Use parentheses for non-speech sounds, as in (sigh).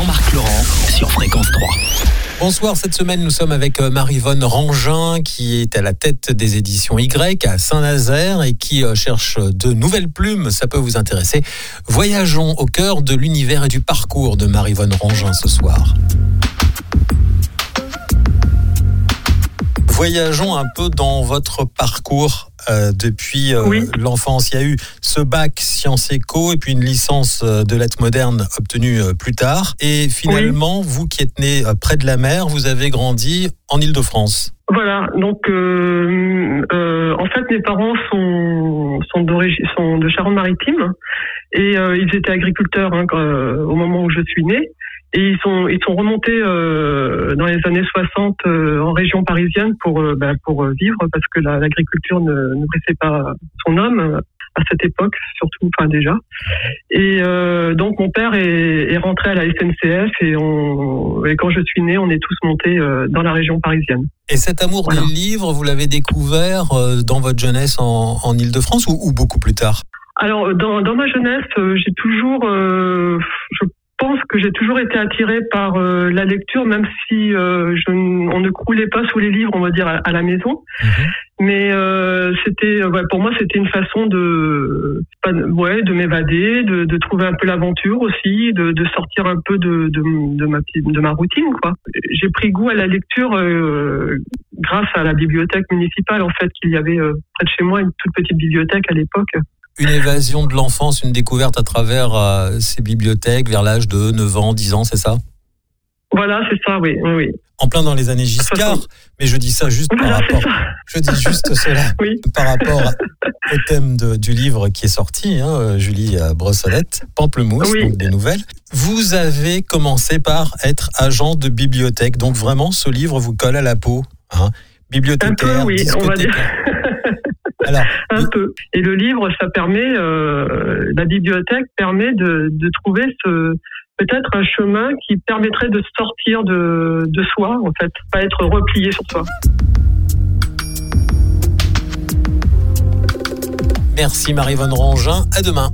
Jean-Marc Laurent sur Fréquence 3. Bonsoir, cette semaine nous sommes avec euh, Marie-Vonne Rangin qui est à la tête des éditions Y à Saint-Nazaire et qui euh, cherche de nouvelles plumes, ça peut vous intéresser. Voyageons au cœur de l'univers et du parcours de Marie-Vonne Rangin ce soir. Voyageons un peu dans votre parcours euh, depuis euh, Oui. l'enfance. Il y a eu ce bac sciences éco et puis une licence euh, de lettres modernes obtenue euh, plus tard. Et finalement, vous qui êtes né près de la mer, vous avez grandi en Île-de-France. Voilà, donc en fait mes parents sont sont d'origine sont de Charente-Maritime et ils étaient agriculteurs hein, quand- au moment où je suis née et ils sont ils sont remontés euh, dans les années 60 euh, en région parisienne pour euh, bah, pour vivre parce que la- l'agriculture ne nourrissait pas son homme à cette époque surtout enfin déjà. Et donc mon père est, est rentré à la SNCF et on et quand je suis née on est tous montés dans la région parisienne. Et cet amour Voilà. des livres, vous l'avez découvert dans votre jeunesse en, en Île-de-France ou, ou beaucoup plus tard? Alors, dans, dans ma jeunesse, euh, j'ai toujours, euh, j'ai toujours été attirée par euh, la lecture, même si euh, je, on ne croulait pas sous les livres, on va dire, à, à la maison. Mais euh, c'était, ouais, pour moi, c'était une façon de, ouais, de m'évader, de, de trouver un peu l'aventure aussi, de, de sortir un peu de, ma petite- de ma routine, quoi. J'ai pris goût à la lecture grâce à la bibliothèque municipale, en fait, qu'il y avait près de chez moi une toute petite bibliothèque à l'époque. Une évasion de l'enfance, une découverte à travers euh, ces bibliothèques vers l'âge de 9 ans, 10 ans, c'est ça? Voilà, c'est ça, oui, oui, oui. En plein dans les années Giscard, mais je dis ça juste par Voilà, rapport, je dis juste cela (laughs) Oui. par rapport au thème de- du livre qui est sorti, hein, Julie euh, Brossolette, Pamplemousse, Oui. donc des nouvelles. Vous avez commencé par être agent de bibliothèque, donc vraiment ce livre vous colle à la peau. Hein. Un Bibliothécaire, peu, oui, on va dire. Alors, Un peu. Et le livre, ça permet, euh, la bibliothèque permet de, de trouver ce peut-être un chemin qui permettrait de sortir de, de soi, en fait, pas être replié sur soi. merci Marie-Vonne Rangin, à demain.